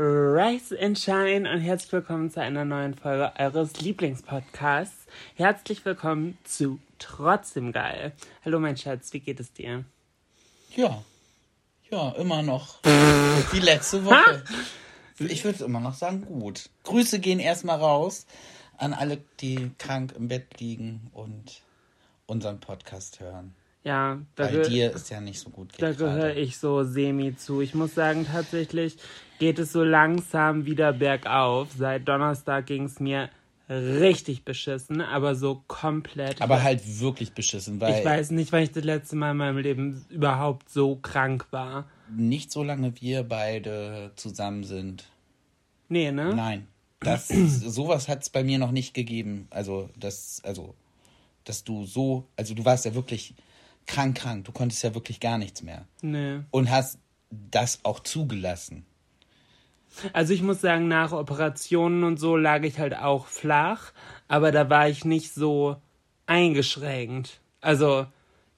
Rise and Shine und herzlich willkommen zu einer neuen Folge eures Lieblingspodcasts. Herzlich willkommen zu Trotzdem Geil. Hallo mein Schatz, wie geht es dir? Ja, ja, immer noch. Die letzte Woche. Ich würde immer noch sagen, gut. Grüße gehen erstmal raus an alle, die krank im Bett liegen und unseren Podcast hören. Ja, da Bei dir ist ja nicht so gut. Da gehöre ich so semi zu. Ich muss sagen, tatsächlich geht es so langsam wieder bergauf. Seit Donnerstag ging es mir richtig beschissen, aber so komplett. Aber halt wirklich beschissen, weil. Ich weiß nicht, weil ich das letzte Mal in meinem Leben überhaupt so krank war. Nicht so lange wir beide zusammen sind. Nee, ne? Nein. Das, sowas hat es bei mir noch nicht gegeben. Also, das, also, dass du so, also du warst ja wirklich krank, krank. Du konntest ja wirklich gar nichts mehr. Nee. Und hast das auch zugelassen. Also ich muss sagen, nach Operationen und so lag ich halt auch flach, aber da war ich nicht so eingeschränkt. Also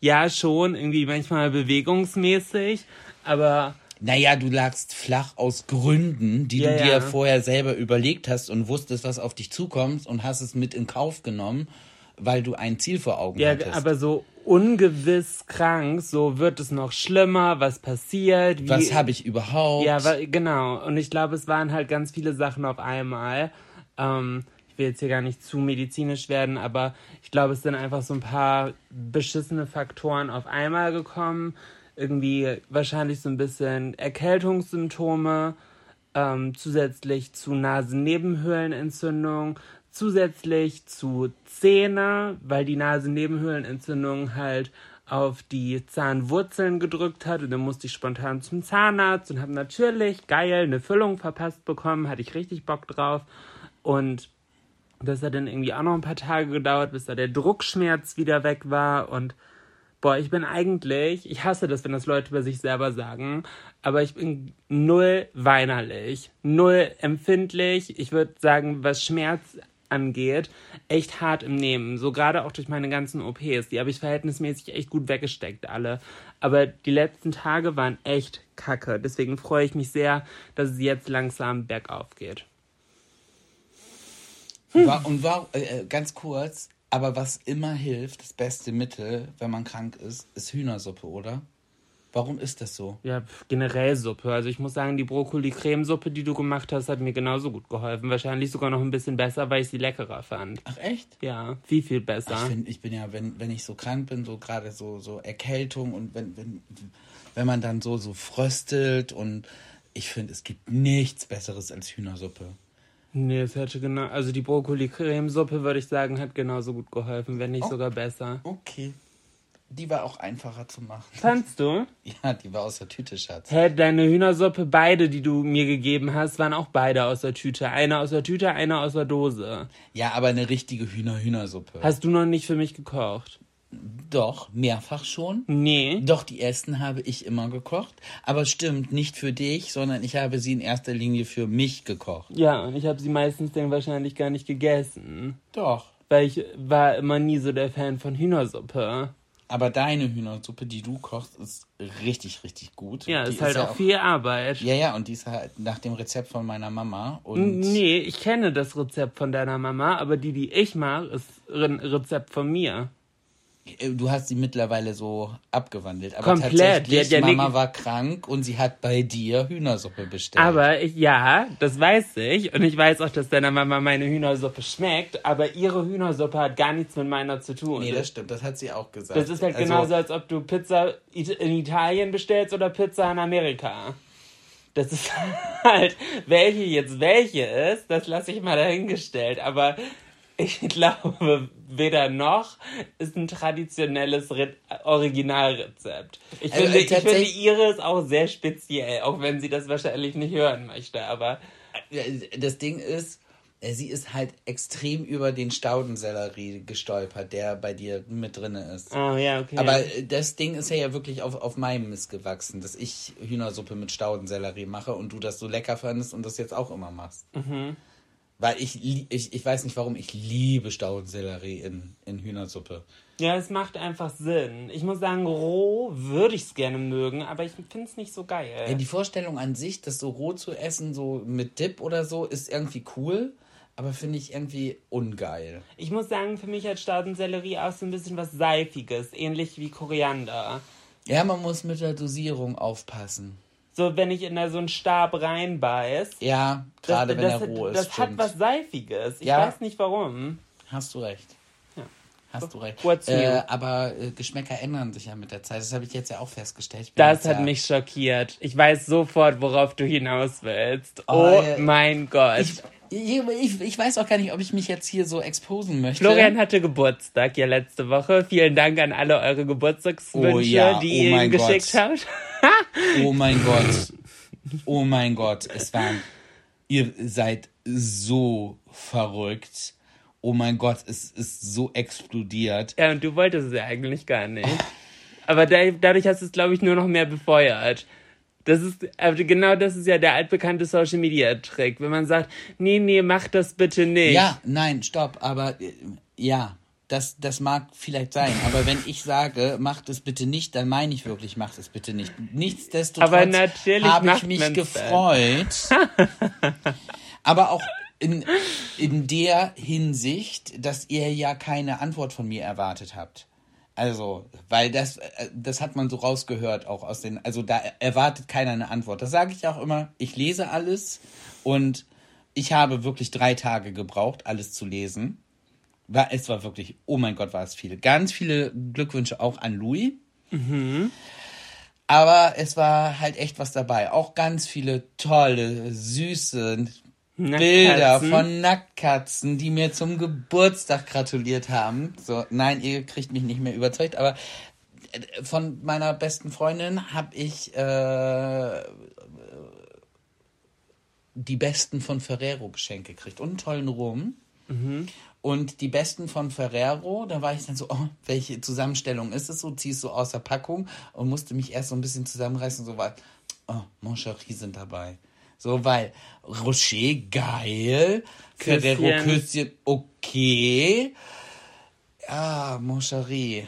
ja, schon, irgendwie manchmal bewegungsmäßig, aber. Naja, du lagst flach aus Gründen, die ja, du dir ja. vorher selber überlegt hast und wusstest, was auf dich zukommt und hast es mit in Kauf genommen, weil du ein Ziel vor Augen ja, hattest. Ja, aber so ungewiss krank, so wird es noch schlimmer, was passiert. Wie, was habe ich überhaupt? Ja, genau. Und ich glaube, es waren halt ganz viele Sachen auf einmal. Ähm, ich will jetzt hier gar nicht zu medizinisch werden, aber ich glaube, es sind einfach so ein paar beschissene Faktoren auf einmal gekommen. Irgendwie wahrscheinlich so ein bisschen Erkältungssymptome, ähm, zusätzlich zu Nasennebenhöhlenentzündung, zusätzlich zu Zähne, weil die Nasennebenhöhlenentzündung halt auf die Zahnwurzeln gedrückt hat. Und dann musste ich spontan zum Zahnarzt und habe natürlich geil eine Füllung verpasst bekommen, hatte ich richtig Bock drauf. Und das hat dann irgendwie auch noch ein paar Tage gedauert, bis da der Druckschmerz wieder weg war. Und boah, ich bin eigentlich, ich hasse das, wenn das Leute über sich selber sagen, aber ich bin null weinerlich, null empfindlich. Ich würde sagen, was Schmerz angeht, echt hart im Nehmen. So gerade auch durch meine ganzen OPs. Die habe ich verhältnismäßig echt gut weggesteckt, alle. Aber die letzten Tage waren echt kacke. Deswegen freue ich mich sehr, dass es jetzt langsam bergauf geht. Hm. War, und war, äh, ganz kurz, aber was immer hilft, das beste Mittel, wenn man krank ist, ist Hühnersuppe, oder? Warum ist das so? Ja, generell Suppe. Also ich muss sagen, die Brokkoli-Cremesuppe, die du gemacht hast, hat mir genauso gut geholfen. Wahrscheinlich sogar noch ein bisschen besser, weil ich sie leckerer fand. Ach echt? Ja, viel, viel besser. Ich, find, ich bin ja, wenn, wenn ich so krank bin, so gerade so, so Erkältung und wenn, wenn, wenn man dann so, so fröstelt und ich finde, es gibt nichts Besseres als Hühnersuppe. Nee, es hätte genau, also die Brokkoli-Cremesuppe, würde ich sagen, hat genauso gut geholfen, wenn nicht oh, sogar besser. Okay. Die war auch einfacher zu machen. Fandst du? Ja, die war aus der Tüte, Schatz. Hä, deine Hühnersuppe, beide, die du mir gegeben hast, waren auch beide aus der Tüte. Eine aus der Tüte, eine aus der Dose. Ja, aber eine richtige Hühner-Hühnersuppe. Hast du noch nicht für mich gekocht? Doch, mehrfach schon. Nee. Doch, die ersten habe ich immer gekocht. Aber stimmt, nicht für dich, sondern ich habe sie in erster Linie für mich gekocht. Ja, und ich habe sie meistens dann wahrscheinlich gar nicht gegessen. Doch. Weil ich war immer nie so der Fan von Hühnersuppe. Aber deine Hühnersuppe, die du kochst, ist richtig, richtig gut. Ja, die ist halt ist auch, auch viel Arbeit. Ja, ja, und die ist halt nach dem Rezept von meiner Mama. Und nee, ich kenne das Rezept von deiner Mama, aber die, die ich mache, ist ein Rezept von mir. Äh, du hast sie mittlerweile so abgewandelt. Aber Komplett. tatsächlich, ja Mama war krank und sie hat bei dir Hühnersuppe bestellt. Aber ja, das weiß ich. Und ich weiß auch, dass deiner Mama meine Hühnersuppe schmeckt. Aber ihre Hühnersuppe hat gar nichts mit meiner zu tun. Nee, das stimmt. Das hat sie auch gesagt. Das ist halt also, genauso, als ob du Pizza in Italien bestellst oder Pizza in Amerika. Das ist halt, welche jetzt welche ist, das lasse ich mal dahingestellt. Aber ich glaube, weder noch ist ein traditionelles Re Originalrezept. Ich, also, finde, ich finde ihre ist auch sehr speziell, auch wenn sie das wahrscheinlich nicht hören möchte, aber. Das Ding ist, äh, sie ist halt extrem über den Staudensellerie gestolpert, der bei dir mit drin ist. Oh, ja, okay. Aber äh, das Ding ist ja, ja wirklich auf, auf meinem Mist gewachsen, dass ich Hühnersuppe mit Staudensellerie mache und du das so lecker fandest und das jetzt auch immer machst. Mhm. Weil ich, ich, ich weiß nicht warum, ich liebe Staudensellerie in, in Hühnersuppe. Ja, es macht einfach Sinn. Ich muss sagen, roh würde ich es gerne mögen, aber ich finde es nicht so geil. Ja, die Vorstellung an sich, das so roh zu essen, so mit Dip oder so, ist irgendwie cool, aber finde ich irgendwie ungeil. Ich muss sagen, für mich hat Staudensellerie auch so ein bisschen was Seifiges, ähnlich wie Koriander. Ja, man muss mit der Dosierung aufpassen. So, wenn ich in da so einen Stab reinbeiß. Ja, gerade wenn er roh ist. Das stimmt. hat was Seifiges. Ich Ja. weiß nicht warum. Hast du recht. Ja. Hast du recht. Äh, aber äh, Geschmäcker ändern sich ja mit der Zeit. Das habe ich jetzt ja auch festgestellt. Das hat ja, mich schockiert. Ich weiß sofort, worauf du hinaus willst. Oh, Oh, ja. mein Gott. Ich, ich, ich, weiß auch gar nicht, ob ich mich jetzt hier so exposen möchte. Florian hatte Geburtstag ja letzte Woche. Vielen Dank an alle eure Geburtstagswünsche, Oh ja, die oh ihr ihm geschickt Gott. habt. Oh mein Gott. Oh mein Gott. Es waren. Ihr seid so verrückt. Oh mein Gott, es ist so explodiert. Ja, und du wolltest es ja eigentlich gar nicht. Aber da, dadurch hast du es, glaube ich, nur noch mehr befeuert. Das ist, also genau das ist ja der altbekannte Social Media Trick. Wenn man sagt, nee, nee, mach das bitte nicht. Ja, nein, stopp, aber äh, ja, das, das mag vielleicht sein. Aber wenn ich sage, macht es bitte nicht, dann meine ich wirklich, macht es bitte nicht. Nichtsdestotrotz Aber natürlich habe ich mich gefreut. aber auch in, in der Hinsicht, dass ihr ja keine Antwort von mir erwartet habt. Also, weil das, äh, das hat man so rausgehört auch aus den, also da erwartet keiner eine Antwort. Das sage ich auch immer. Ich lese alles und ich habe wirklich drei Tage gebraucht, alles zu lesen. War, es war wirklich, oh mein Gott, war es viel. Ganz viele Glückwünsche auch an Louis. Aber es war halt echt was dabei. Auch ganz viele tolle, süße Bilder von Nacktkatzen, die mir zum Geburtstag gratuliert haben. So, nein, ihr kriegt mich nicht mehr überzeugt, aber äh, von meiner besten Freundin habe ich äh, die besten von Ferrero geschenkt gekriegt und einen tollen Rum. Und die besten von Ferrero, da war ich dann so, oh, welche Zusammenstellung ist es so? Ziehst du aus der Packung und musste mich erst so ein bisschen zusammenreißen, so weil, oh, Moncherie sind dabei. So, weil Rocher, geil. Ferrero Küsschen. Küsschen, okay. Ja, Moncherie.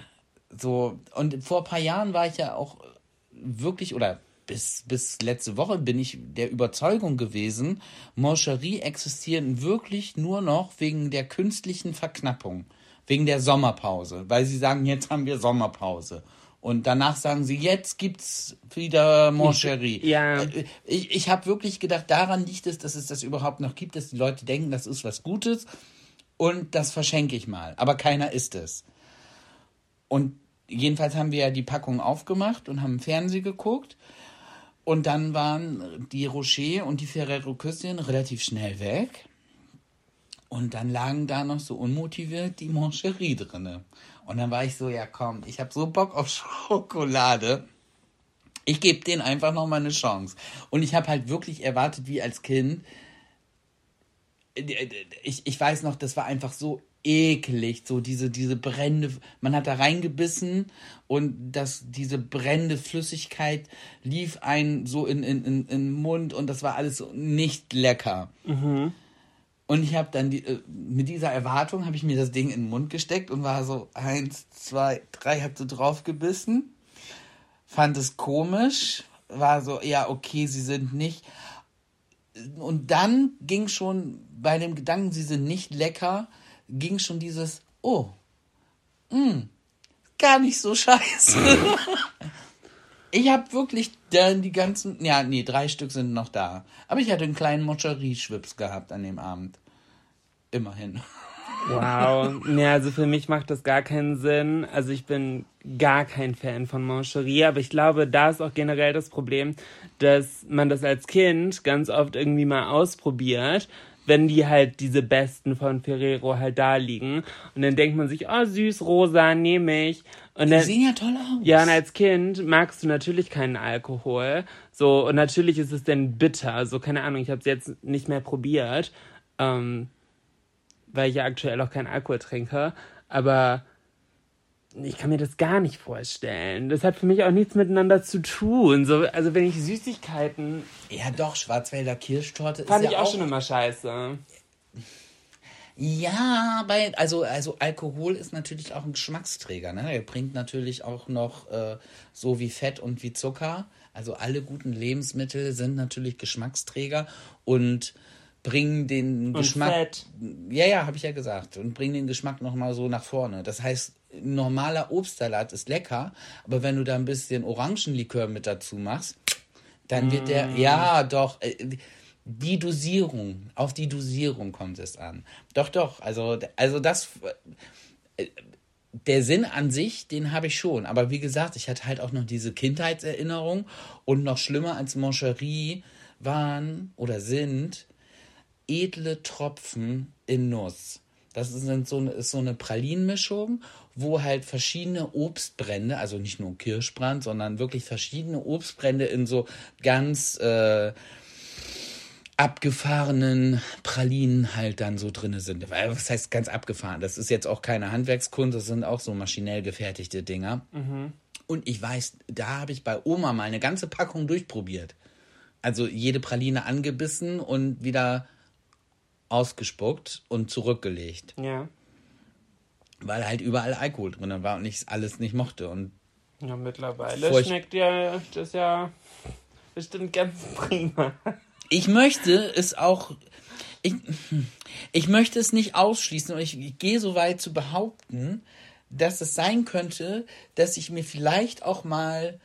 So, und vor ein paar Jahren war ich ja auch wirklich, oder bis, bis letzte Woche bin ich der Überzeugung gewesen, Moncherie existieren wirklich nur noch wegen der künstlichen Verknappung, wegen der Sommerpause, weil sie sagen, jetzt haben wir Sommerpause. Und danach sagen sie, jetzt gibt's wieder Moncherie. Ja. Äh, Ich, ich habe wirklich gedacht, daran liegt es, dass es das überhaupt noch gibt, dass die Leute denken, das ist was Gutes und das verschenke ich mal. Aber keiner isst es. Und jedenfalls haben wir ja die Packung aufgemacht und haben Fernsehen geguckt. Und dann waren die Rocher und die Ferrero Küsschen relativ schnell weg. Und dann lagen da noch so unmotiviert die Moncherie drinne. Und dann war ich so, ja komm, ich habe so Bock auf Schokolade. Ich gebe denen einfach noch mal eine Chance. Und ich habe halt wirklich erwartet, wie als Kind. Ich, ich weiß noch, das war einfach so eklig, so diese, diese brennende, man hat da reingebissen und das, diese brennende Flüssigkeit lief ein so in, in, in, in den Mund und das war alles so nicht lecker. Und ich habe dann die, äh, mit dieser Erwartung habe ich mir das Ding in den Mund gesteckt und war so eins, zwei, drei, hab so drauf gebissen, fand es komisch, war so, ja, okay, sie sind nicht. Und dann ging schon bei dem Gedanken, sie sind nicht lecker, ging schon dieses, oh, mh, gar nicht so scheiße. ich habe wirklich dann die ganzen, ja, nee, drei Stück sind noch da. Aber ich hatte einen kleinen Moscherie-Schwips gehabt an dem Abend. Immerhin. Wow. Ja, also für mich macht das gar keinen Sinn. Also ich bin gar kein Fan von Mancherie, aber ich glaube, da ist auch generell das Problem, dass man das als Kind ganz oft irgendwie mal ausprobiert, wenn die halt diese besten von Ferrero halt da liegen. Und dann denkt man sich, oh süß, rosa, nehme ich. Und Die dann, sehen ja toll aus. ja, und als Kind magst du natürlich keinen Alkohol. So, und natürlich ist es dann bitter. So, keine Ahnung, ich habe es jetzt nicht mehr probiert, ähm, weil ich ja aktuell auch keinen Alkohol trinke. Aber ich kann mir das gar nicht vorstellen. Das hat für mich auch nichts miteinander zu tun. So, also wenn ich Süßigkeiten, Ja, doch, Schwarzwälder Kirschtorte fand ist ich ja auch schon immer scheiße. Ja, bei, also, also Alkohol ist natürlich auch ein Geschmacksträger. Ne? Er bringt natürlich auch noch äh, so wie Fett und wie Zucker. Also alle guten Lebensmittel sind natürlich Geschmacksträger und bringen den Und Geschmack. Fett. Ja, ja, habe ich ja gesagt. Und bringen den Geschmack nochmal so nach vorne. Das heißt, normaler Obstsalat ist lecker, aber wenn du da ein bisschen Orangenlikör mit dazu machst, dann wird der, ja, doch, äh, die Dosierung, auf die Dosierung kommt es an. Doch, doch, also, also das, äh, der Sinn an sich, den habe ich schon. Aber wie gesagt, ich hatte halt auch noch diese Kindheitserinnerung und noch schlimmer als Moncherie waren oder sind edle Tropfen in Nuss. Das ist so, ist so eine Pralinenmischung, wo halt verschiedene Obstbrände, also nicht nur Kirschbrand, sondern wirklich verschiedene Obstbrände in so ganz äh, abgefahrenen Pralinen halt dann so drinne sind. Was heißt ganz abgefahren? Das ist jetzt auch keine Handwerkskunst, das sind auch so maschinell gefertigte Dinger. Und ich weiß, da habe ich bei Oma mal eine ganze Packung durchprobiert. Also jede Praline angebissen und wieder ausgespuckt und zurückgelegt, Ja. Weil halt überall Alkohol drin war und ich alles nicht mochte. Und Ja, mittlerweile schmeckt ja das ja bestimmt ganz prima. ich möchte es auch, ich, ich möchte es nicht ausschließen und ich gehe so weit zu behaupten, dass es sein könnte, dass ich mir vielleicht auch mal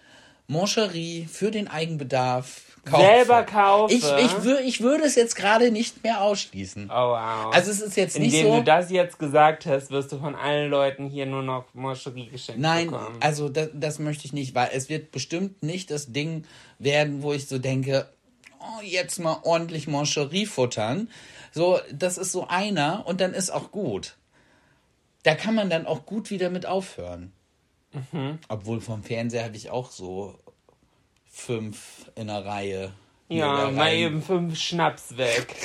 Moncherie für den Eigenbedarf kaufe. Selber kaufe? Ich, ich, wür, ich würde es jetzt gerade nicht mehr ausschließen. Oh, wow. Also es ist jetzt nicht Indem so. du das jetzt gesagt hast, wirst du von allen Leuten hier nur noch Moscherie geschenkt Nein, bekommen. also das, das möchte ich nicht, weil es wird bestimmt nicht das Ding werden, wo ich so denke, oh, jetzt mal ordentlich Moncherie futtern. So, das ist so einer und dann ist auch gut. Da kann man dann auch gut wieder mit aufhören. Mhm. Obwohl vom Fernseher habe ich auch so fünf in einer Reihe. ja, mal rein- eben fünf Schnaps weg.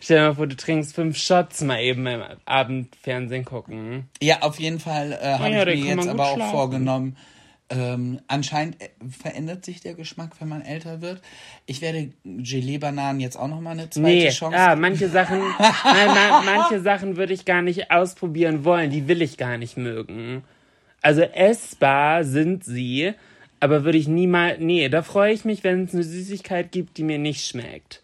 Stell dir mal vor, du trinkst fünf Shots mal eben im Abendfernsehen gucken. Ja, auf jeden Fall äh, habe ja, ich mir jetzt aber auch schlafen. vorgenommen. Ähm, anscheinend äh, verändert sich der Geschmack, wenn man älter wird. Ich werde Gelee-Bananen jetzt auch noch mal eine zweite Nee, Chance. ah, manche Sachen, nein, ma, manche Sachen würde ich gar nicht ausprobieren wollen, die will ich gar nicht mögen. Also essbar sind sie, aber würde ich niemals, nee, da freue ich mich, wenn es eine Süßigkeit gibt, die mir nicht schmeckt.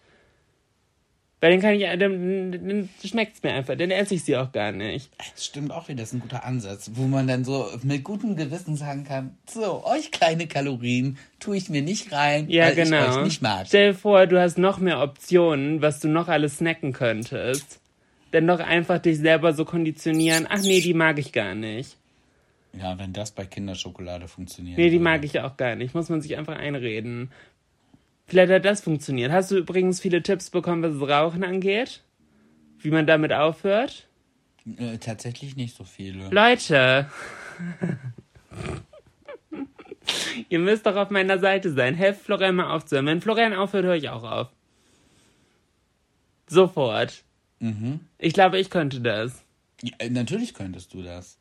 Weil dann kann ich, dann, dann schmeckt es mir einfach, dann esse ich sie auch gar nicht. Das stimmt auch wieder, das ist ein guter Ansatz, wo man dann so mit gutem Gewissen sagen kann, so, euch kleine Kalorien tue ich mir nicht rein, Ja, weil genau. ich euch nicht mag. Stell dir vor, du hast noch mehr Optionen, was du noch alles snacken könntest. Dann doch einfach dich selber so konditionieren, ach nee, die mag ich gar nicht. Ja, wenn das bei Kinderschokolade funktioniert. Nee, die mag ich auch gar nicht. Muss man sich einfach einreden. Vielleicht hat das funktioniert. Hast du übrigens viele Tipps bekommen, was das Rauchen angeht? Wie man damit aufhört? Äh, tatsächlich nicht so viele. Leute! Ihr müsst doch auf meiner Seite sein. Helft Florian mal aufzuhören. Wenn Florian aufhört, höre ich auch auf. Sofort. Mhm. Ich glaube, ich könnte das. Ja, äh, natürlich könntest du das.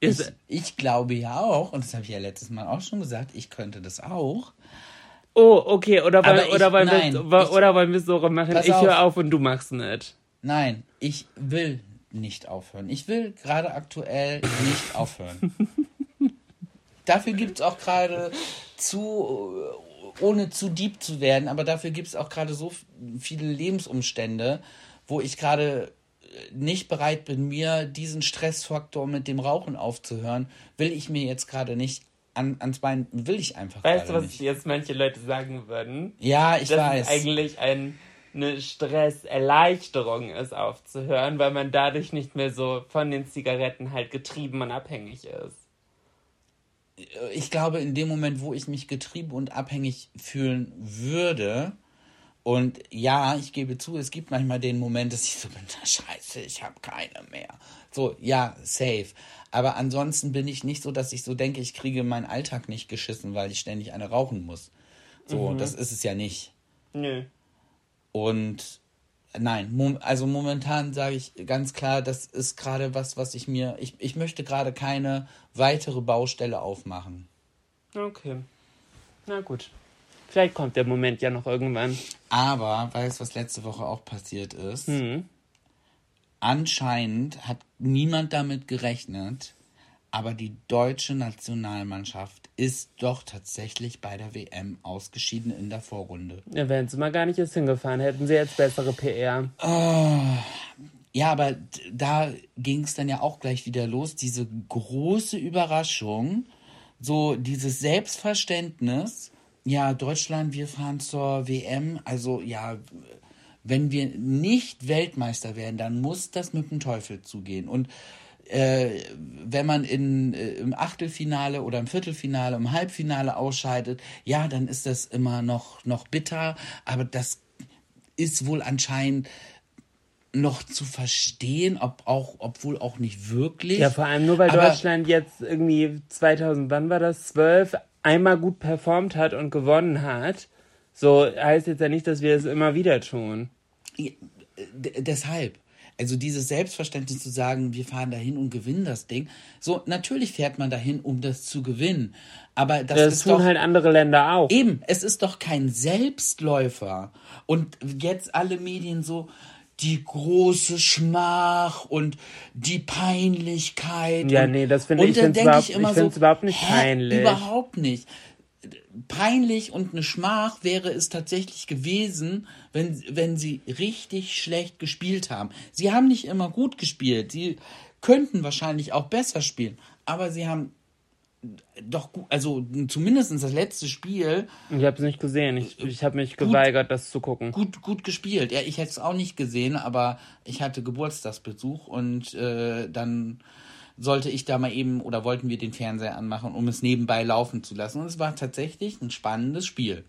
Ich, ich glaube ja auch, und das habe ich ja letztes Mal auch schon gesagt, ich könnte das auch. Oh, okay. Oder, wollen, ich- oder, wollen, nein, wir, ich- oder wollen wir es so machen? Ich höre auf und du machst nicht. Nein, ich will nicht aufhören. Ich will gerade aktuell nicht aufhören. dafür gibt es auch gerade zu, ohne zu deep zu werden, aber dafür gibt es auch gerade so viele Lebensumstände, wo ich gerade nicht bereit bin, mir diesen Stressfaktor mit dem Rauchen aufzuhören, will ich mir jetzt gerade nicht an, ans Bein, will ich einfach Weißt du, was nicht. jetzt manche Leute sagen würden? Ja, ich dass weiß. es eigentlich ein, eine Stresserleichterung ist, aufzuhören, weil man dadurch nicht mehr so von den Zigaretten halt getrieben und abhängig ist. ich glaube, in dem Moment, wo ich mich getrieben und abhängig fühlen würde, und ja, ich gebe zu, es gibt manchmal den Moment, dass ich so bin, "Na, scheiße, ich habe keine mehr. So, ja, safe. Aber ansonsten bin ich nicht so, dass ich so denke, ich kriege meinen Alltag nicht geschissen, weil ich ständig eine rauchen muss. So, das ist es ja nicht. Nö. Und nein, also momentan sage ich ganz klar, das ist gerade was, was ich mir, ich, ich möchte gerade keine weitere Baustelle aufmachen. Okay. Na gut. Vielleicht kommt der Moment ja noch irgendwann. Aber weißt du, was letzte Woche auch passiert ist? Hm. Anscheinend hat niemand damit gerechnet, aber die deutsche Nationalmannschaft ist doch tatsächlich bei der WM ausgeschieden in der Vorrunde. Ja, wären sie mal gar nicht jetzt hingefahren, hätten sie jetzt bessere PR. Ja, aber da ging es dann ja auch gleich wieder los. Diese große Überraschung, so dieses Selbstverständnis. Ja, Deutschland, wir fahren zur WM. Also ja, wenn wir nicht Weltmeister werden, dann muss das mit dem Teufel zugehen. Und äh, wenn man in, äh, im Achtelfinale oder im Viertelfinale, im Halbfinale ausscheidet, ja, dann ist das immer noch, noch bitter. Aber das ist wohl anscheinend noch zu verstehen, ob auch, obwohl auch nicht wirklich. Ja, vor allem nur, weil Aber- Deutschland jetzt irgendwie 2000, wann war das? 12, einmal gut performt hat und gewonnen hat. So heißt jetzt ja nicht, dass wir es immer wieder tun. D deshalb. Also dieses Selbstverständnis zu sagen, wir fahren dahin und gewinnen das Ding. So, natürlich fährt man dahin, um das zu gewinnen. Aber das, Das ist tun doch halt andere Länder auch. eben, es ist doch kein Selbstläufer. Und jetzt alle Medien so die große Schmach und die Peinlichkeit. Ja, und, nee, das finde ich- find's überhaupt- ich immer ich so, find's überhaupt nicht hä, peinlich. Überhaupt nicht peinlich und eine Schmach wäre es tatsächlich gewesen, wenn, wenn sie richtig schlecht gespielt haben. Sie haben nicht immer gut gespielt. Sie könnten wahrscheinlich auch besser spielen. Aber sie haben doch gut, also zumindest das letzte Spiel Ich habe es nicht gesehen. Ich, ich habe mich geweigert, das zu gucken. gut, gut gespielt. Ja, ich hätte es auch nicht gesehen, aber ich hatte Geburtstagsbesuch und äh, dann sollte ich da mal eben oder wollten wir den Fernseher anmachen, um es nebenbei laufen zu lassen. Und es war tatsächlich ein spannendes Spiel.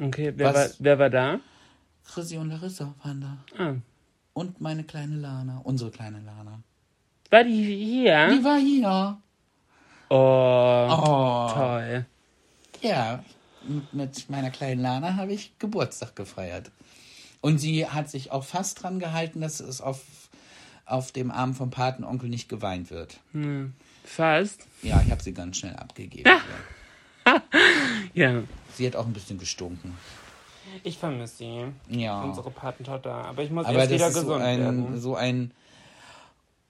Okay, wer war, Was? wer war da? Chrissy und Larissa waren da. Ah. Und meine kleine Lana, unsere kleine Lana. War die hier? Die war hier. Oh, Oh. toll. Ja, mit- meiner kleinen Lana habe ich Geburtstag gefeiert. Und sie hat sich auch fast dran gehalten, dass es auf, auf dem Arm vom Patenonkel nicht geweint wird. Fast. Ja, ich habe sie ganz schnell abgegeben. Ja. Ja. Sie hat auch ein bisschen gestunken. Ich vermisse sie. Ja. Unsere Patentochter. Aber ich muss Aber erst wieder das ist so gesund ein, werden. so ein,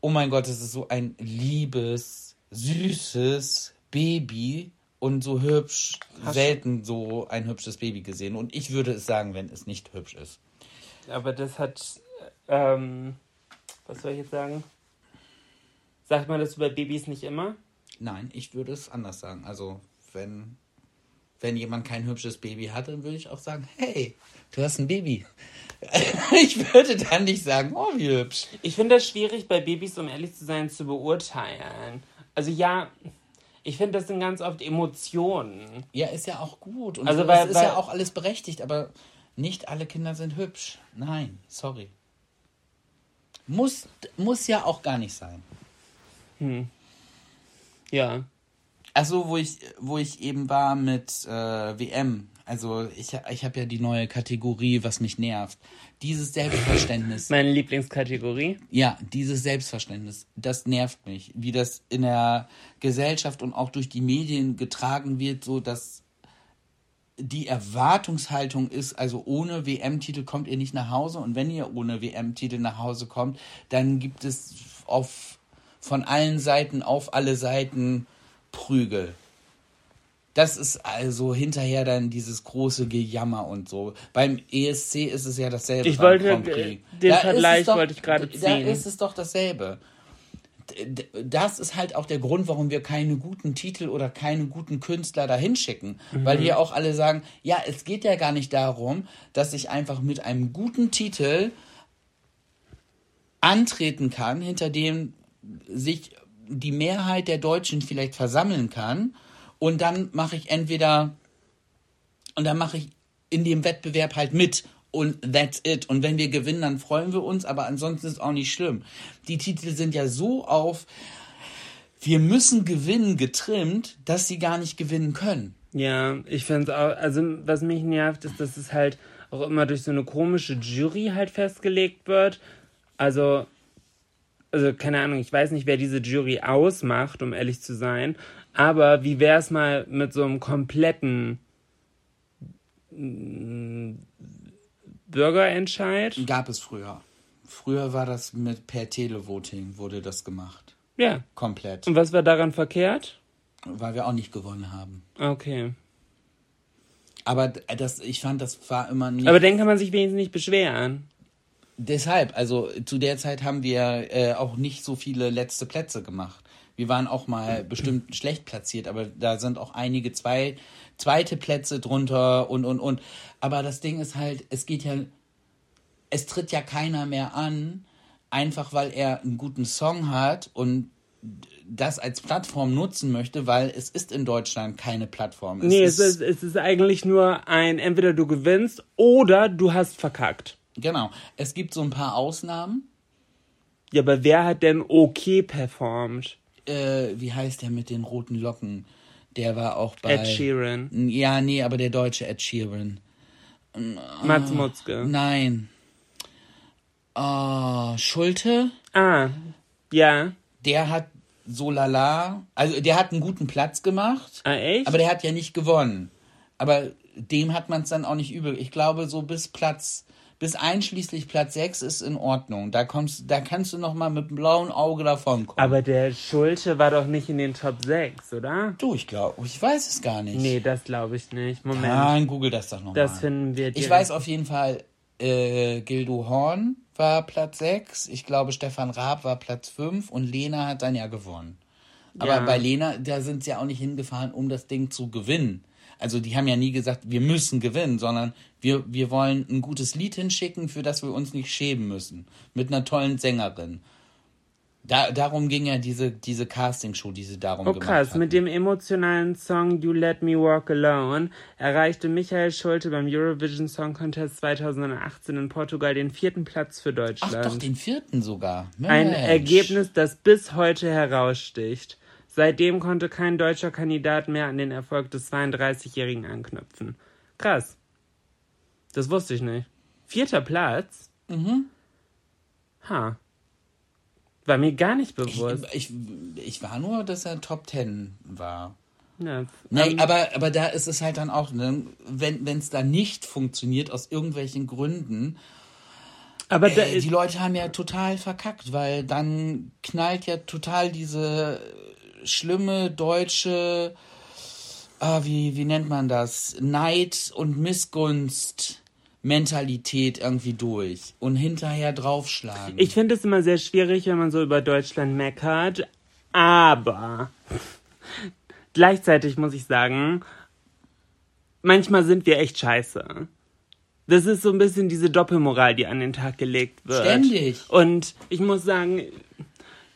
oh mein Gott, das ist so ein liebes, süßes Baby und so hübsch. Selten so ein hübsches Baby gesehen. Und ich würde es sagen, wenn es nicht hübsch ist. Aber das hat, ähm, was soll ich jetzt sagen? Sagt man das über Babys nicht immer? Nein, ich würde es anders sagen. Also, wenn, wenn jemand kein hübsches Baby hat, dann würde ich auch sagen, hey, du hast ein Baby. ich würde dann nicht sagen, oh, wie hübsch. Ich finde das schwierig bei Babys, um ehrlich zu sein, zu beurteilen. Also ja, ich finde, das sind ganz oft Emotionen. Ja, ist ja auch gut. Und Also, so, weil- es ist weil- ja auch alles berechtigt, aber nicht alle Kinder sind hübsch. Nein, sorry. Muss, muss ja auch gar nicht sein. Ja. Also, wo ich, wo ich eben war mit äh, WM. Also, ich, ich habe ja die neue Kategorie, was mich nervt. Dieses Selbstverständnis. Meine Lieblingskategorie. Ja, dieses Selbstverständnis, das nervt mich. Wie das in der Gesellschaft und auch durch die Medien getragen wird, so dass die Erwartungshaltung ist, also ohne WM-Titel kommt ihr nicht nach Hause und wenn ihr ohne WM-Titel nach Hause kommt, dann gibt es auf, von allen Seiten auf alle Seiten Prügel. Das ist also hinterher dann dieses große Gejammer und so. Beim ESC ist es ja dasselbe. Ich wollte, den Da Vergleich doch- wollte ich gerade Da ziehen. ist es doch dasselbe. Das ist halt auch der Grund, warum wir keine guten Titel oder keine guten Künstler dahin schicken. Weil hier auch alle sagen, ja, es geht ja gar nicht darum, dass ich einfach mit einem guten Titel antreten kann, hinter dem sich die Mehrheit der Deutschen vielleicht versammeln kann. Und dann mache ich entweder, und dann mache ich in dem Wettbewerb halt mit. Und that's it. Und wenn wir gewinnen, dann freuen wir uns, aber ansonsten ist auch nicht schlimm. Die Titel sind ja so auf, wir müssen gewinnen getrimmt, dass sie gar nicht gewinnen können. Ja, ich finde es auch, also was mich nervt, ist, dass es halt auch immer durch so eine komische Jury halt festgelegt wird. Also, also keine Ahnung, ich weiß nicht, wer diese Jury ausmacht, um ehrlich zu sein. Aber wie wäre es mal mit so einem kompletten Bürgerentscheid? Gab es früher. Früher war das mit per Televoting wurde das gemacht. Ja. Komplett. Und was war daran verkehrt? Weil wir auch nicht gewonnen haben. Okay. Aber das, ich fand, das war immer nicht. Aber dann kann man sich wenigstens nicht beschweren. Deshalb, also zu der Zeit haben wir äh, auch nicht so viele letzte Plätze gemacht. Wir waren auch mal bestimmt schlecht platziert, aber da sind auch einige zwei, zweite Plätze drunter und, und, und. Aber das Ding ist halt, es geht ja, es tritt ja keiner mehr an, einfach weil er einen guten Song hat und das als Plattform nutzen möchte, weil es ist in Deutschland keine Plattform. Es nee, ist, es, ist, es ist eigentlich nur ein, entweder du gewinnst oder du hast verkackt. Genau. Es gibt so ein paar Ausnahmen. Ja, aber wer hat denn okay performt? Äh, wie heißt der mit den roten Locken? Der war auch bei. Ed Sheeran. Ja, nee, aber der deutsche Ed Sheeran. Mats Mutzke. Nein. Oh, Schulte? Ah, ja. Der hat so lala. Also der hat einen guten Platz gemacht. Ah, echt? Aber der hat ja nicht gewonnen. Aber dem hat man es dann auch nicht übel. Ich glaube, so bis Platz bis einschließlich Platz 6 ist in Ordnung. Da kommst, da kannst du noch mal mit einem blauen Auge davon kommen. Aber der Schulte war doch nicht in den Top 6, oder? Du, ich glaube, ich weiß es gar nicht. Nee, das glaube ich nicht. Moment. Nein, google das doch nochmal. Das finden wir. Direkt. Ich weiß auf jeden Fall, äh, Gildo Horn war Platz 6. Ich glaube, Stefan Raab war Platz 5 und Lena hat dann ja gewonnen. Aber ja. bei Lena, da sind sie ja auch nicht hingefahren, um das Ding zu gewinnen. Also die haben ja nie gesagt, wir müssen gewinnen, sondern wir, wir wollen ein gutes Lied hinschicken, für das wir uns nicht schämen müssen. Mit einer tollen Sängerin. Da, darum ging ja diese, diese Castingshow, die sie darum oh, gemacht krass. Hatten. Mit dem emotionalen Song You Let Me Walk Alone erreichte Michael Schulte beim Eurovision Song Contest 2018 in Portugal den vierten Platz für Deutschland. Ach doch, den vierten sogar. Mensch. Ein Ergebnis, das bis heute heraussticht. Seitdem konnte kein deutscher Kandidat mehr an den Erfolg des 32-Jährigen anknüpfen. Krass. Das wusste ich nicht. Vierter Platz? Mhm. Ha. War mir gar nicht bewusst. Ich, ich, ich war nur, dass er Top Ten war. Ja, nee, ähm, aber, aber da ist es halt dann auch, ne, wenn es da nicht funktioniert, aus irgendwelchen Gründen. Aber äh, die Leute haben ja total verkackt, weil dann knallt ja total diese schlimme deutsche, ah, wie, wie nennt man das? Neid und Missgunst. Mentalität irgendwie durch und hinterher draufschlagen. Ich finde es immer sehr schwierig, wenn man so über Deutschland meckert, aber gleichzeitig muss ich sagen, manchmal sind wir echt scheiße. Das ist so ein bisschen diese Doppelmoral, die an den Tag gelegt wird. Ständig. Und ich muss sagen,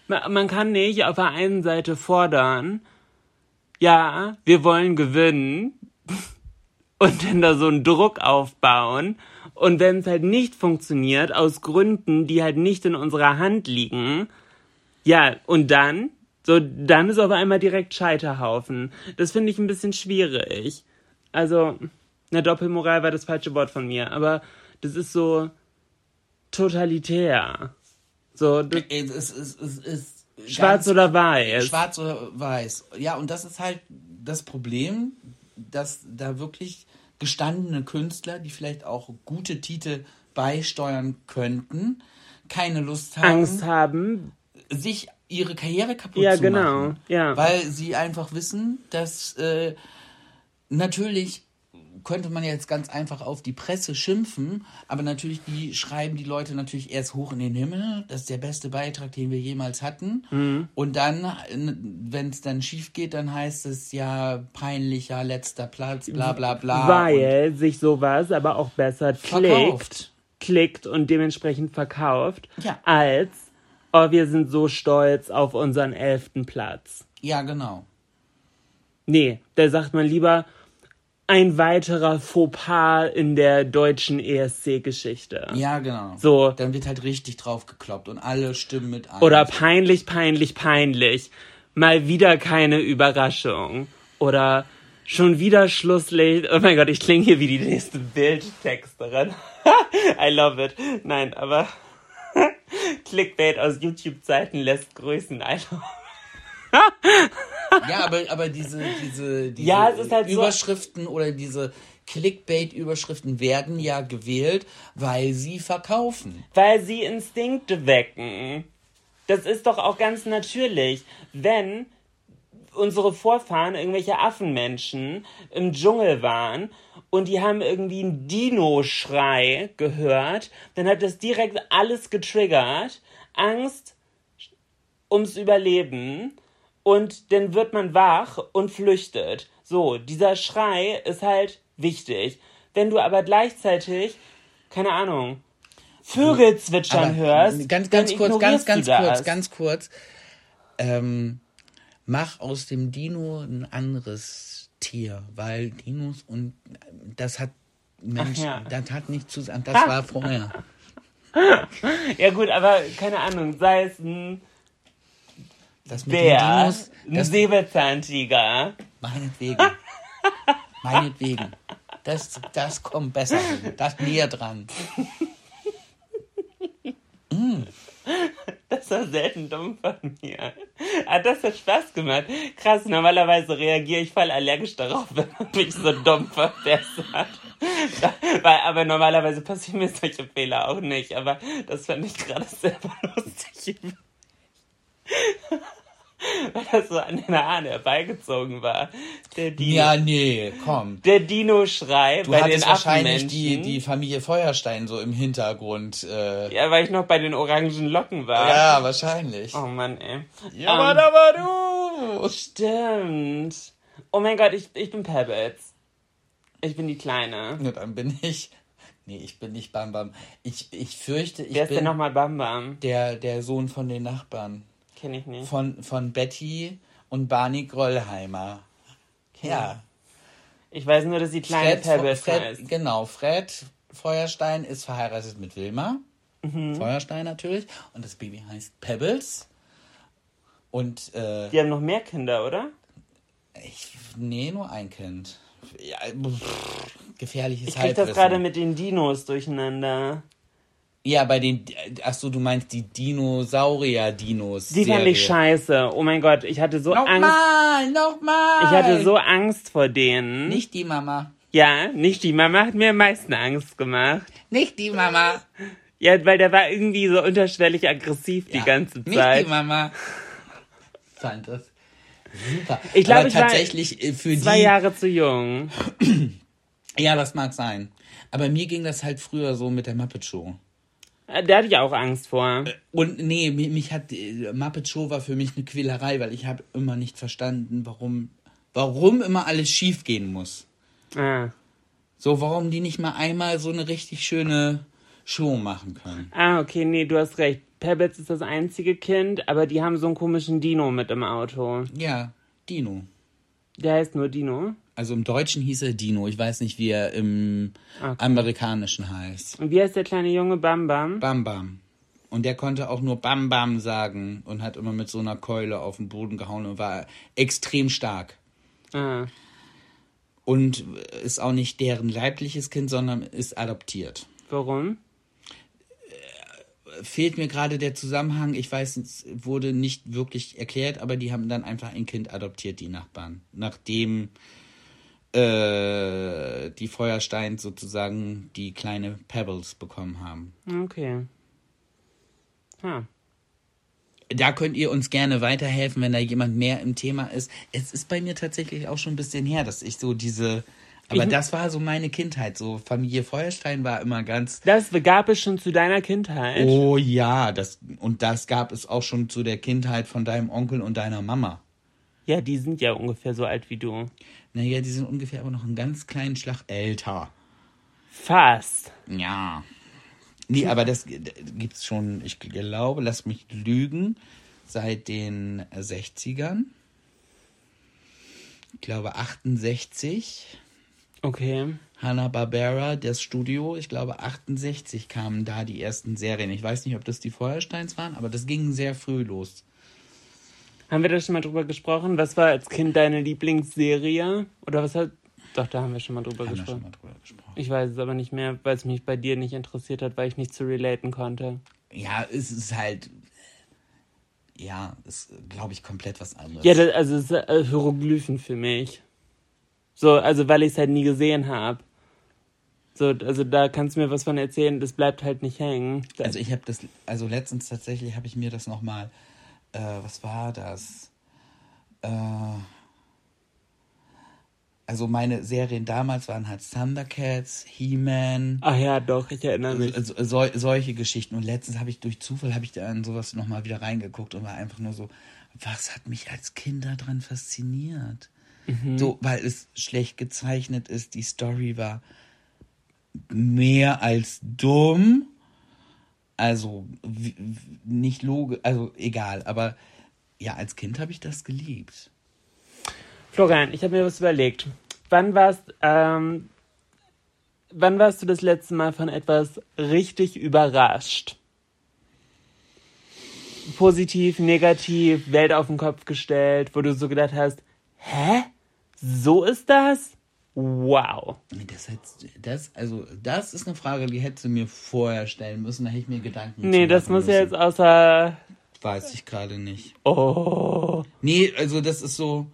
man kann nicht auf der einen Seite fordern, ja, wir wollen gewinnen und dann da so einen Druck aufbauen. Und wenn es halt nicht funktioniert, aus Gründen, die halt nicht in unserer Hand liegen, ja, und dann, so, dann ist auf einmal direkt Scheiterhaufen. Das finde ich ein bisschen schwierig. Also, na, Doppelmoral war das falsche Wort von mir, aber das ist so totalitär. So, das es, es, es, es Schwarz oder weiß. Schwarz oder weiß. Ja, und das ist halt das Problem, dass da wirklich gestandene Künstler, die vielleicht auch gute Titel beisteuern könnten, keine Lust haben. Angst haben. Sich ihre Karriere kaputt ja, zu genau. machen. Ja, genau. Weil sie einfach wissen, dass äh, natürlich könnte man jetzt ganz einfach auf die Presse schimpfen, aber natürlich, die schreiben die Leute natürlich erst hoch in den Himmel. Das ist der beste Beitrag, den wir jemals hatten. Mhm. Und dann, wenn es dann schief geht, dann heißt es ja peinlicher letzter Platz, bla bla bla. Weil sich sowas aber auch besser klickt, klickt und dementsprechend verkauft, ja. als oh, wir sind so stolz auf unseren elften Platz. Ja, genau. Nee, da sagt man lieber, ein weiterer Fauxpas in der deutschen ESC-Geschichte. Ja, genau. So. Dann wird halt richtig drauf gekloppt und alle stimmen mit ein. Oder peinlich, peinlich, peinlich. Mal wieder keine Überraschung. Oder schon wieder Schlusslicht. Oh mein Gott, ich klinge hier wie die nächste Bildtexterin. I love it. Nein, aber Clickbait aus YouTube-Seiten lässt grüßen. I love ja, aber, aber diese, diese, diese ja, halt Überschriften so oder diese Clickbait-Überschriften werden ja gewählt, weil sie verkaufen. Weil sie Instinkte wecken. Das ist doch auch ganz natürlich. Wenn unsere Vorfahren irgendwelche Affenmenschen im Dschungel waren und die haben irgendwie einen Dino-Schrei gehört, dann hat das direkt alles getriggert. Angst ums Überleben und dann wird man wach und flüchtet. So, dieser Schrei ist halt wichtig. Wenn du aber gleichzeitig, keine Ahnung, Vögel zwitschern Aber hörst, Ganz, ganz kurz, ganz, ganz kurz, ganz kurz. Ähm, mach aus dem Dino ein anderes Tier, weil Dinos und das hat Mensch, ja. das hat nicht zusammen, das war vorher. Ja gut, aber keine Ahnung, sei es ein Das mit den Bär, Dinos, ein Säbelzahntiger. meinetwegen. meinetwegen. Das, das kommt besser hin. Das näher dran. Das war selten dumm von mir. Ah, das hat Spaß gemacht. Krass, normalerweise reagiere ich voll allergisch darauf, wenn man mich so dumm verbessert. Weil, aber normalerweise passieren mir solche Fehler auch nicht. Aber das fand ich gerade selber lustig. Weil das so an den Haaren herbeigezogen war. Der Dino. Ja, nee, komm. Der Dino-Schrei bei den hattest wahrscheinlich die, die Familie Feuerstein so im Hintergrund. Äh, Ja, weil ich noch bei den orangen Locken war. ja, wahrscheinlich. Oh Mann, ey. Ja, Ähm, aber, aber du. Stimmt. Oh mein Gott, ich, ich bin Pebbles. Ich bin die Kleine. Ja, dann bin ich. Nee, ich bin nicht Bam Bam. Ich, ich fürchte, ich Wer ist bin denn nochmal Bam Bam? der, der Sohn von den Nachbarn. Kenn ich nicht. Von, von Betty und Barney Grollheimer. Ja. Ich weiß nur, dass die kleine Pebbles Fred, heißt. genau, Fred Feuerstein ist verheiratet mit Wilma. Mhm. Feuerstein natürlich. Und das Baby heißt Pebbles. Und äh, Die haben noch mehr Kinder, oder? ich, nee, nur ein Kind. Ja, pff, gefährliches Ich krieg das Halbwissen. gerade mit den Dinos durcheinander. Ja, bei den. Achso, du meinst die Dinosaurier-Dinos. Die fand ich scheiße. Oh mein Gott, ich hatte so Angst. Nochmal, nochmal. Ich hatte so Angst vor denen. Nicht die Mama. Ja, nicht die Mama hat mir am meisten Angst gemacht. Nicht die Mama. Ja, weil der war irgendwie so unterschwellig aggressiv die Ja, ganze Nicht Zeit. die Mama. Fand das super. Ich glaube, ich war tatsächlich äh, für Zwei die. Jahre zu jung. Ja, das mag sein. Aber mir ging das halt früher so mit der Muppet Show. Da hatte ich auch Angst vor. Und nee, mi- mich hat äh, Muppet Show war für mich eine Quälerei, weil ich habe immer nicht verstanden, warum warum immer alles schief gehen muss. Ah. So, warum die nicht mal einmal so eine richtig schöne Show machen können. ah, okay, nee, du hast recht. Pebbles ist das einzige Kind, aber die haben so einen komischen Dino mit im Auto. Ja, Dino. Der heißt nur Dino. Also im Deutschen hieß er Dino. Ich weiß nicht, wie er im Okay. Amerikanischen heißt. Und wie heißt der kleine Junge Bam Bam? Bam Bam. Und der konnte auch nur Bam Bam sagen und hat immer mit so einer Keule auf den Boden gehauen und war extrem stark. Ah. Und ist auch nicht deren leibliches Kind, sondern ist adoptiert. Warum? Fehlt mir gerade der Zusammenhang. Ich weiß, es wurde nicht wirklich erklärt, aber die haben dann einfach ein Kind adoptiert, die Nachbarn. Nachdem äh, die Feuersteins sozusagen die kleine Pebbles bekommen haben. Okay. Ah. Da könnt ihr uns gerne weiterhelfen, wenn da jemand mehr im Thema ist. Es ist bei mir tatsächlich auch schon ein bisschen her, dass ich so diese. Aber Ich- das war so meine Kindheit. So Familie Feuerstein war immer ganz. Das gab es schon zu deiner Kindheit. Oh ja, das und das gab es auch schon zu der Kindheit von deinem Onkel und deiner Mama. Ja, die sind ja ungefähr so alt wie du. Naja, die sind ungefähr aber noch einen ganz kleinen Schlag älter. Fast. Ja. Nee, aber das gibt's schon, ich glaube, lass mich lügen, seit den 60ern. Ich glaube 68. Okay. Hanna-Barbera, das Studio, ich glaube 68 kamen da die ersten Serien. Ich weiß nicht, ob das die Feuersteins waren, aber das ging sehr früh los. Haben wir da schon mal drüber gesprochen? Was war als Kind deine Lieblingsserie? Oder was hat. Doch, da haben wir schon mal drüber Haben wir gesprochen. schon mal drüber gesprochen. Ich weiß es aber nicht mehr, weil es mich bei dir nicht interessiert hat, weil ich nicht zu relaten konnte. Ja, es ist halt, ja, ist, glaube ich, komplett was anderes. Ja, das, also es ist äh, Hieroglyphen für mich. So, also weil ich es halt nie gesehen habe. So, also da kannst du mir was von erzählen, das bleibt halt nicht hängen. Also ich habe das, also letztens tatsächlich habe ich mir das nochmal, äh, was war das? Äh, also meine Serien damals waren halt Thundercats, He-Man. Ach ja, doch, ich erinnere mich. So, so, solche Geschichten. Und letztens habe ich durch Zufall habe ich da in sowas nochmal wieder reingeguckt und war einfach nur so, was hat mich als Kind daran fasziniert? Mhm. So, weil es schlecht gezeichnet ist, die Story war mehr als dumm. Also nicht logisch, also egal, aber ja, als Kind habe ich das geliebt. Florian, ich habe mir was überlegt. Wann warst, ähm, wann warst du das letzte Mal von etwas richtig überrascht? Positiv, negativ, Welt auf den Kopf gestellt, wo du so gedacht hast, hä? So ist das? Wow. Das, das, also, das ist eine Frage, die hättest du mir vorher stellen müssen. Da hätte ich mir Gedanken Nee, das muss ja jetzt außer. Weiß ich gerade nicht. Oh. Nee, also das ist so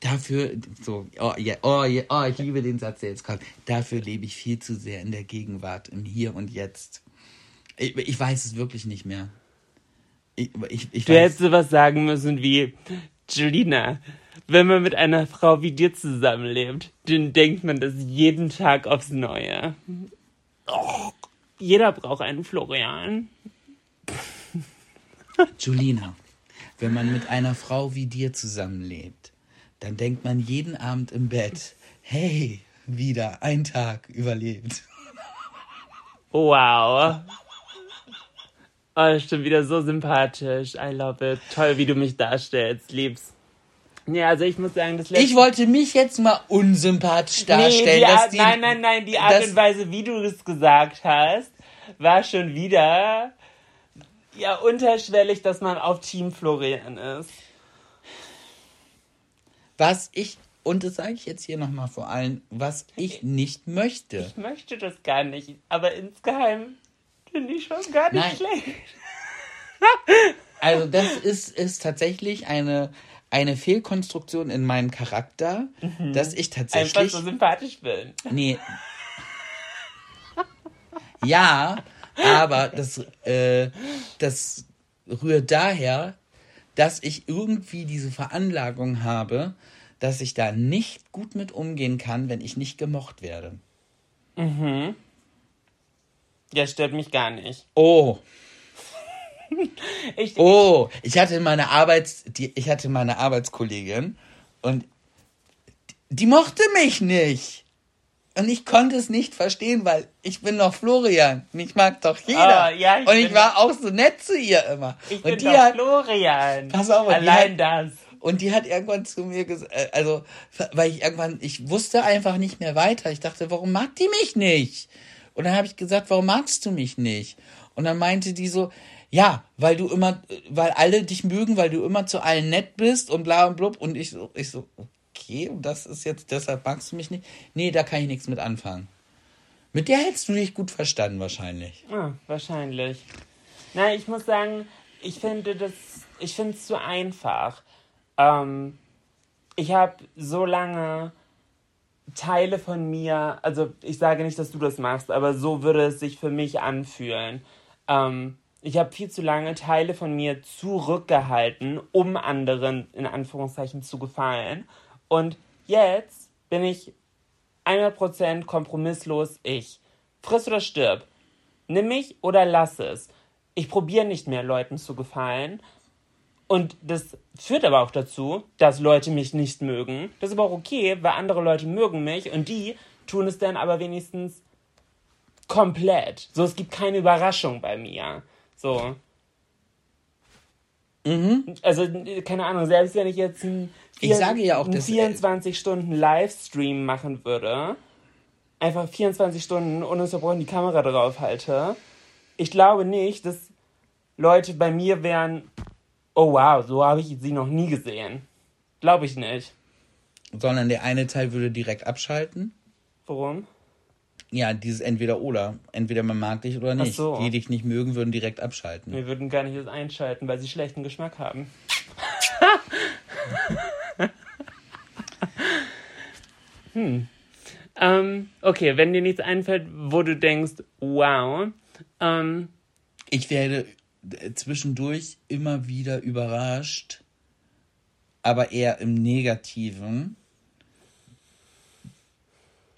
dafür, so, oh, yeah, oh, yeah, oh, ich liebe den Satz, der jetzt kommt. Dafür lebe ich viel zu sehr in der Gegenwart, im Hier und Jetzt. Ich, ich weiß es wirklich nicht mehr. Ich, ich, ich du weiß, hättest was sagen müssen wie, Julina, wenn man mit einer Frau wie dir zusammenlebt, dann denkt man das jeden Tag aufs Neue. Oh, jeder braucht einen Florian. Julina, wenn man mit einer Frau wie dir zusammenlebt, dann denkt man jeden Abend im Bett, hey, wieder ein Tag überlebt. Wow. Oh, stimmt, wieder so sympathisch. I love it. Toll, wie du mich darstellst. Lieb's. Ja, also ich muss sagen, das letzte... Ich wollte mich jetzt mal unsympathisch darstellen. Nee, Art, die, nein, nein, nein, die Art und Weise, wie du es gesagt hast, war schon wieder ja unterschwellig, dass man auf Team Florian ist. Was ich, und das sage ich jetzt hier nochmal vor allem, was ich nicht möchte. Ich möchte das gar nicht, aber insgeheim finde ich schon gar nicht Nein. schlecht. also das ist, ist tatsächlich eine, eine Fehlkonstruktion in meinem Charakter, mhm. dass ich tatsächlich... Einfach so sympathisch bin. Nee. ja, aber das, äh, das rührt daher, dass ich irgendwie diese Veranlagung habe, dass ich da nicht gut mit umgehen kann, wenn ich nicht gemocht werde. Mhm. Ja, stört mich gar nicht. Oh. ich, oh, ich hatte meine Arbeits, die, ich hatte meine Arbeitskollegin und die, mochte mich nicht. Und ich konnte es nicht verstehen, weil ich bin doch Florian. Mich mag doch jeder. Oh, ja, ich und ich war auch so nett zu ihr immer. Ich und bin die doch hat, Florian. Pass auf, Allein hat, das. Und die hat irgendwann zu mir gesagt, äh, also, weil ich irgendwann, ich wusste einfach nicht mehr weiter. Ich dachte, warum mag die mich nicht? Und dann habe ich gesagt, warum magst du mich nicht? Und dann meinte die so, ja, weil du immer, weil alle dich mögen, weil du immer zu allen nett bist und bla und blub. Und ich so, ich so, okay, das ist jetzt, deshalb magst du mich nicht? Nee, da kann ich nichts mit anfangen. Mit der hättest du dich gut verstanden, wahrscheinlich. Ah, wahrscheinlich. Nein, ich muss sagen, ich finde das, ich finde es zu einfach. Ähm, ich habe so lange Teile von mir, also ich sage nicht, dass du das machst, aber so würde es sich für mich anfühlen. Ähm, ich habe viel zu lange Teile von mir zurückgehalten, um anderen in Anführungszeichen zu gefallen. Und jetzt bin ich 100% kompromisslos ich. Friss oder stirb. Nimm mich oder lass es. Ich probiere nicht mehr Leuten zu gefallen. Und das führt aber auch dazu, dass Leute mich nicht mögen. Das ist aber auch okay, weil andere Leute mögen mich und die tun es dann aber wenigstens komplett. So, es gibt keine Überraschung bei mir. So. Mhm. Also, keine Ahnung, selbst wenn ich jetzt ich sage ja auch, einen 24 äh, Stunden Livestream machen würde, einfach 24 Stunden ununterbrochen die Kamera drauf halte, ich glaube nicht, dass Leute bei mir wären oh wow, so habe ich sie noch nie gesehen. Glaube ich nicht. Sondern der eine Teil würde direkt abschalten. Warum? Ja, dieses entweder oder. Entweder man mag dich oder nicht. So. Die dich nicht mögen, würden direkt abschalten. Wir würden gar nicht das einschalten, weil sie schlechten Geschmack haben. hm. Ähm, okay, wenn dir nichts einfällt, wo du denkst, wow. Ähm, ich werde zwischendurch immer wieder überrascht, aber eher im Negativen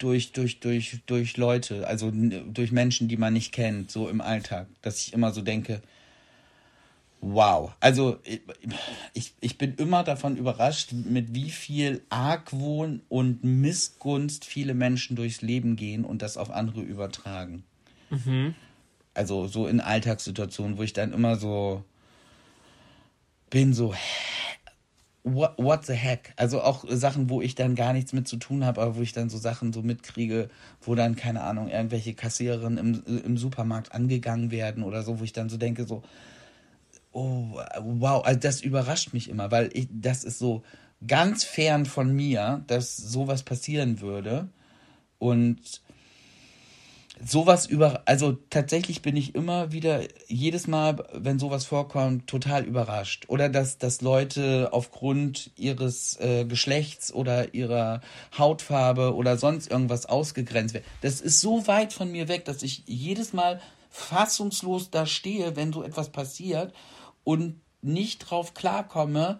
durch, durch, durch, durch Leute, also durch Menschen, die man nicht kennt, so im Alltag, dass ich immer so denke, wow. Also ich, ich bin immer davon überrascht, mit wie viel Argwohn und Missgunst viele Menschen durchs Leben gehen und das auf andere übertragen. Mhm. Also so in Alltagssituationen, wo ich dann immer so bin, so, what, what the heck? Also auch Sachen, wo ich dann gar nichts mit zu tun habe, aber wo ich dann so Sachen so mitkriege, wo dann, keine Ahnung, irgendwelche Kassiererinnen im, im Supermarkt angegangen werden oder so, wo ich dann so denke, so, oh, wow, also das überrascht mich immer, weil ich, das ist so ganz fern von mir, dass sowas passieren würde. Und sowas über, also tatsächlich bin ich immer wieder, jedes Mal, wenn sowas vorkommt, total überrascht. Oder dass, dass Leute aufgrund ihres äh, Geschlechts oder ihrer Hautfarbe oder sonst irgendwas ausgegrenzt werden. Das ist so weit von mir weg, dass ich jedes Mal fassungslos da stehe, wenn so etwas passiert und nicht drauf klarkomme,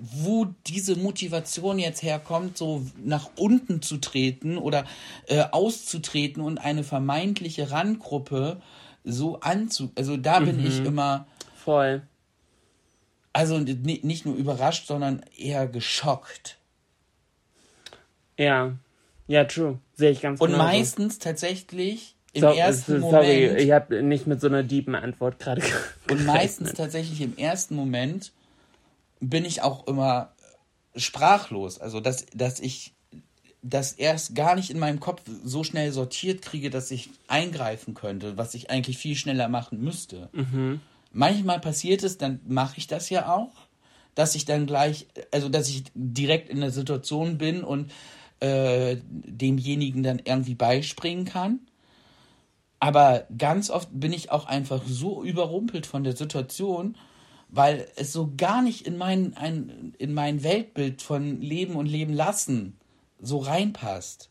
wo diese Motivation jetzt herkommt, so nach unten zu treten oder äh, auszutreten und eine vermeintliche Randgruppe so anzu. Also da bin ich mhm. immer. Voll. Also nicht nur überrascht, sondern eher geschockt. Ja, ja, true. Sehe ich ganz Und genauso. meistens tatsächlich im so, ersten sorry, Moment. ich habe nicht mit so einer deepen Antwort gerade. Und meistens tatsächlich im ersten Moment bin ich auch immer sprachlos. Also, dass, dass ich das erst gar nicht in meinem Kopf so schnell sortiert kriege, dass ich eingreifen könnte, was ich eigentlich viel schneller machen müsste. Mhm. Manchmal passiert es, dann mache ich das ja auch, dass ich dann gleich, also dass ich direkt in der Situation bin und äh, demjenigen dann irgendwie beispringen kann. Aber ganz oft bin ich auch einfach so überrumpelt von der Situation, weil es so gar nicht in mein, ein, in mein Weltbild von Leben und Leben lassen so reinpasst.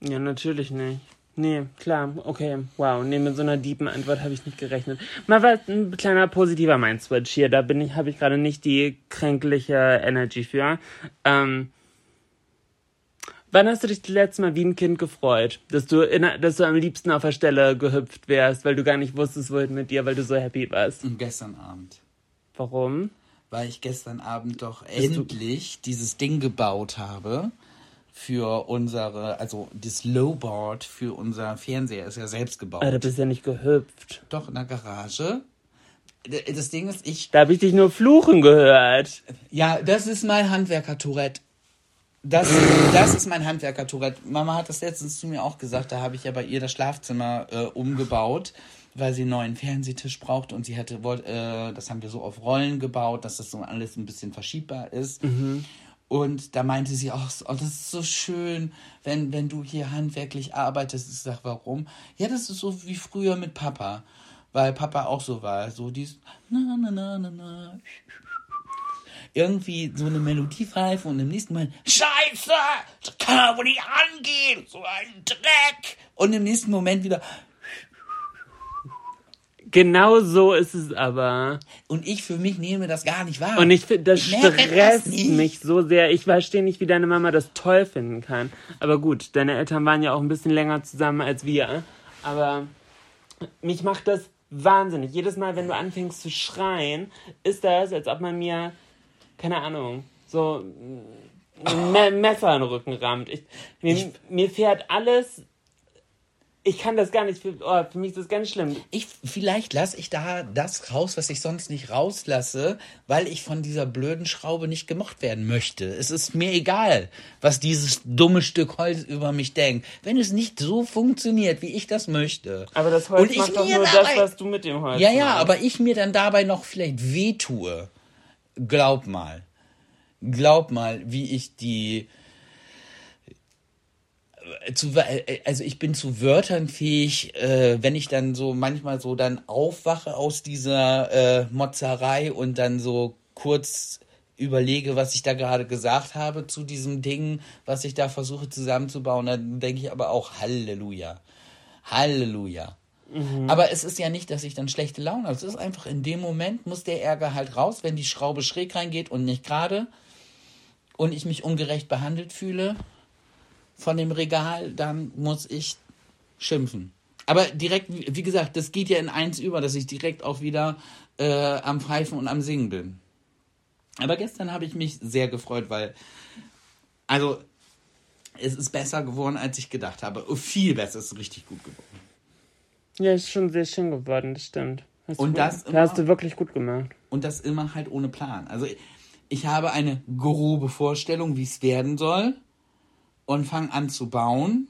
Ja, natürlich nicht. Nee, klar, okay, wow. Nee, mit so einer deepen Antwort habe ich nicht gerechnet. Mal was, ein kleiner positiver Mindswitch hier. Da bin ich, habe ich gerade nicht die kränkliche Energy für. Ähm, Wann hast du dich das letzte Mal wie ein Kind gefreut, dass du, in, dass du am liebsten auf der Stelle gehüpft wärst, weil du gar nicht wusstest, wohin mit dir, weil du so happy warst? Und gestern Abend. Warum? Weil ich gestern Abend doch Bist endlich dieses Ding gebaut habe für unsere, also das Lowboard für unser Fernseher ist ja selbst gebaut. Aber ah, du bist ja nicht gehüpft. Doch, in der Garage. Das Ding ist, ich. Da habe ich dich nur fluchen gehört. Ja, das ist mein Handwerker-Tourette. Das, das ist mein Handwerker-Tourette. Mama hat das letztens zu mir auch gesagt. Da habe ich ja bei ihr das Schlafzimmer äh, umgebaut, weil sie einen neuen Fernsehtisch braucht und sie hätte, wollt, äh, das haben wir so auf Rollen gebaut, dass das so alles ein bisschen verschiebbar ist. Mhm. Und da meinte sie auch, oh, das ist so schön, wenn, wenn du hier handwerklich arbeitest. Ich sag, warum? Ja, das ist so wie früher mit Papa. Weil Papa auch so war. So dies, na, na, na, na, na irgendwie so eine Melodie pfeifen und im nächsten Mal, Scheiße, das kann aber nicht angehen, so ein Dreck. Und im nächsten Moment wieder, Genau so ist es aber. Und ich für mich nehme das gar nicht wahr. Und ich finde, das ich stresst das mich so sehr. Ich verstehe nicht, wie deine Mama das toll finden kann. Aber gut, deine Eltern waren ja auch ein bisschen länger zusammen als wir. Aber mich macht das wahnsinnig. Jedes Mal, wenn du anfängst zu schreien, ist das, als ob man mir keine Ahnung, so ein Messer in den Rücken rammt. Ich, mir, ich, mir fährt alles ich kann das gar nicht. Für, oh, für mich ist das ganz schlimm. Ich, vielleicht lasse ich da das raus, was ich sonst nicht rauslasse, weil ich von dieser blöden Schraube nicht gemocht werden möchte. Es ist mir egal, was dieses dumme Stück Holz über mich denkt. Wenn es nicht so funktioniert, wie ich das möchte. Aber das Holz macht doch nur dabei, das, was du mit dem Holz Ja, ja, machst. aber ich mir dann dabei noch vielleicht wehtue glaub mal, glaub mal, wie ich die äh, zu, äh, also ich bin zu Wörtern fähig, äh, wenn ich dann so manchmal so dann aufwache aus dieser äh, Motzerei und dann so kurz überlege, was ich da gerade gesagt habe zu diesem Ding, was ich da versuche zusammenzubauen, dann denke ich aber auch Halleluja. Halleluja. Mhm. Aber es ist ja nicht, dass ich dann schlechte Laune habe. Es ist einfach in dem Moment muss der Ärger halt raus, wenn die Schraube schräg reingeht und nicht gerade und ich mich ungerecht behandelt fühle von dem Regal, dann muss ich schimpfen. Aber direkt, wie gesagt, das geht ja in eins über, dass ich direkt auch wieder äh, am Pfeifen und am Singen bin. Aber gestern habe ich mich sehr gefreut, weil, also, es ist besser geworden, als ich gedacht habe. Viel besser, es ist richtig gut geworden. Ja, ist schon sehr schön geworden, das stimmt. Hast und das immer, hast du wirklich gut gemacht. Und das immer halt ohne Plan. Also ich habe eine grobe Vorstellung, wie es werden soll und fange an zu bauen,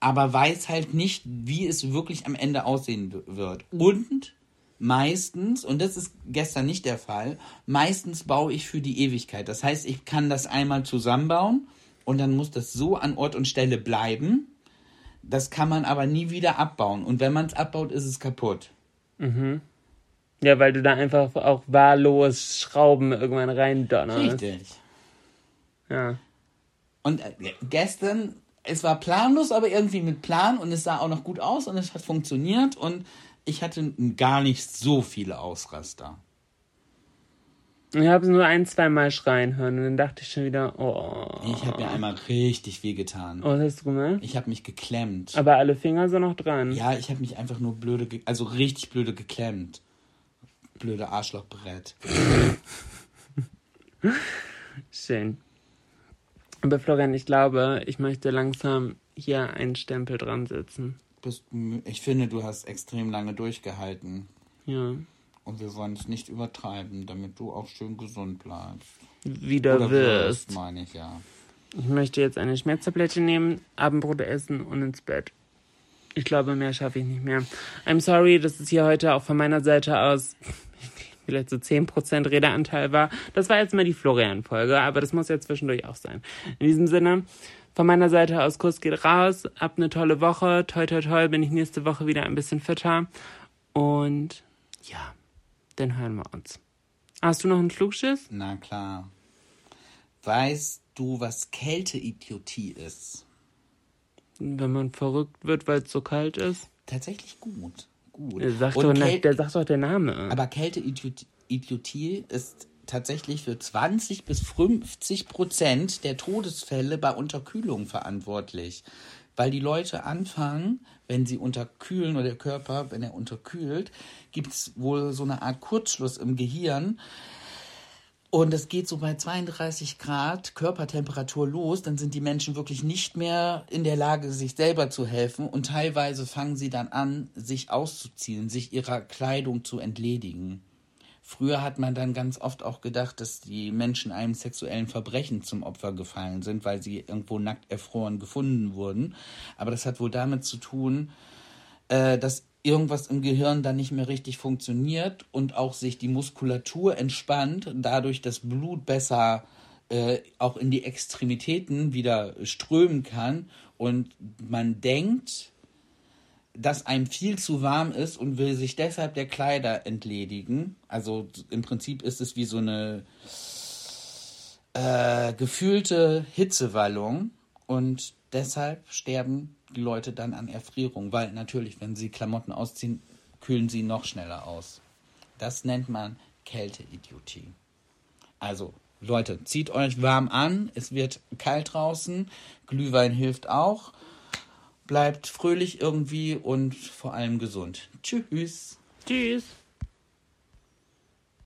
aber weiß halt nicht, wie es wirklich am Ende aussehen wird. Und meistens, und das ist gestern nicht der Fall, meistens baue ich für die Ewigkeit. Das heißt, ich kann das einmal zusammenbauen und dann muss das so an Ort und Stelle bleiben. Das kann man aber nie wieder abbauen. Und wenn man es abbaut, ist es kaputt. Mhm. Ja, weil du da einfach auch wahllos Schrauben irgendwann rein donnerst. Richtig. Ja. Und äh, gestern, es war planlos, aber irgendwie mit Plan und es sah auch noch gut aus und es hat funktioniert und ich hatte gar nicht so viele Ausraster. Ich habe nur ein, zwei Mal schreien hören und dann dachte ich schon wieder, oh. Ich habe mir einmal richtig weh getan. Oh, was hast du gemacht? Ich habe mich geklemmt. Aber alle Finger sind noch dran. Ja, ich habe mich einfach nur blöde, also richtig blöde geklemmt. Blöde Arschlochbrett. Schön. Aber Florian, ich glaube, ich möchte langsam hier einen Stempel dran setzen. ich finde, du hast extrem lange durchgehalten. Ja. Und wir wollen es nicht übertreiben, damit du auch schön gesund bleibst. Wieder Oder wirst. meine ich, ja. Ich möchte jetzt eine Schmerztablette nehmen, Abendbrot essen und ins Bett. Ich glaube, mehr schaffe ich nicht mehr. I'm sorry, dass es hier heute auch von meiner Seite aus vielleicht so 10% Redeanteil war. Das war jetzt mal die Florian-Folge, aber das muss ja zwischendurch auch sein. In diesem Sinne, von meiner Seite aus, Kuss geht raus. Ab eine tolle Woche. Toi, toi, toi, bin ich nächste Woche wieder ein bisschen fitter. Und ja, dann hören wir uns. Hast du noch einen Flugschiss? Na klar. Weißt du, was Kälteidiotie ist? Wenn man verrückt wird, weil es so kalt ist? Tatsächlich gut gut. Der sagt, doch, Kälte, der sagt doch der Name. Aber Kälteidiotie ist tatsächlich für 20 bis 50 Prozent der Todesfälle bei Unterkühlung verantwortlich. Weil die Leute anfangen, wenn sie unterkühlen oder der Körper, wenn er unterkühlt, gibt es wohl so eine Art Kurzschluss im Gehirn, und es geht so bei 32 Grad Körpertemperatur los, dann sind die Menschen wirklich nicht mehr in der Lage, sich selber zu helfen. Und teilweise fangen sie dann an, sich auszuziehen, sich ihrer Kleidung zu entledigen. Früher hat man dann ganz oft auch gedacht, dass die Menschen einem sexuellen Verbrechen zum Opfer gefallen sind, weil sie irgendwo nackt erfroren gefunden wurden. Aber das hat wohl damit zu tun, äh, dass irgendwas im Gehirn dann nicht mehr richtig funktioniert und auch sich die Muskulatur entspannt, dadurch das Blut besser äh, auch in die Extremitäten wieder strömen kann und man denkt, dass einem viel zu warm ist und will sich deshalb der Kleider entledigen. Also im Prinzip ist es wie so eine äh, gefühlte Hitzewallung und deshalb sterben die Leute dann an Erfrierung, weil natürlich, wenn sie Klamotten ausziehen, kühlen sie noch schneller aus. Das nennt man Kälteidiotie. Also, Leute, zieht euch warm an, es wird kalt draußen, Glühwein hilft auch. Bleibt fröhlich irgendwie und vor allem gesund. Tschüss. Tschüss.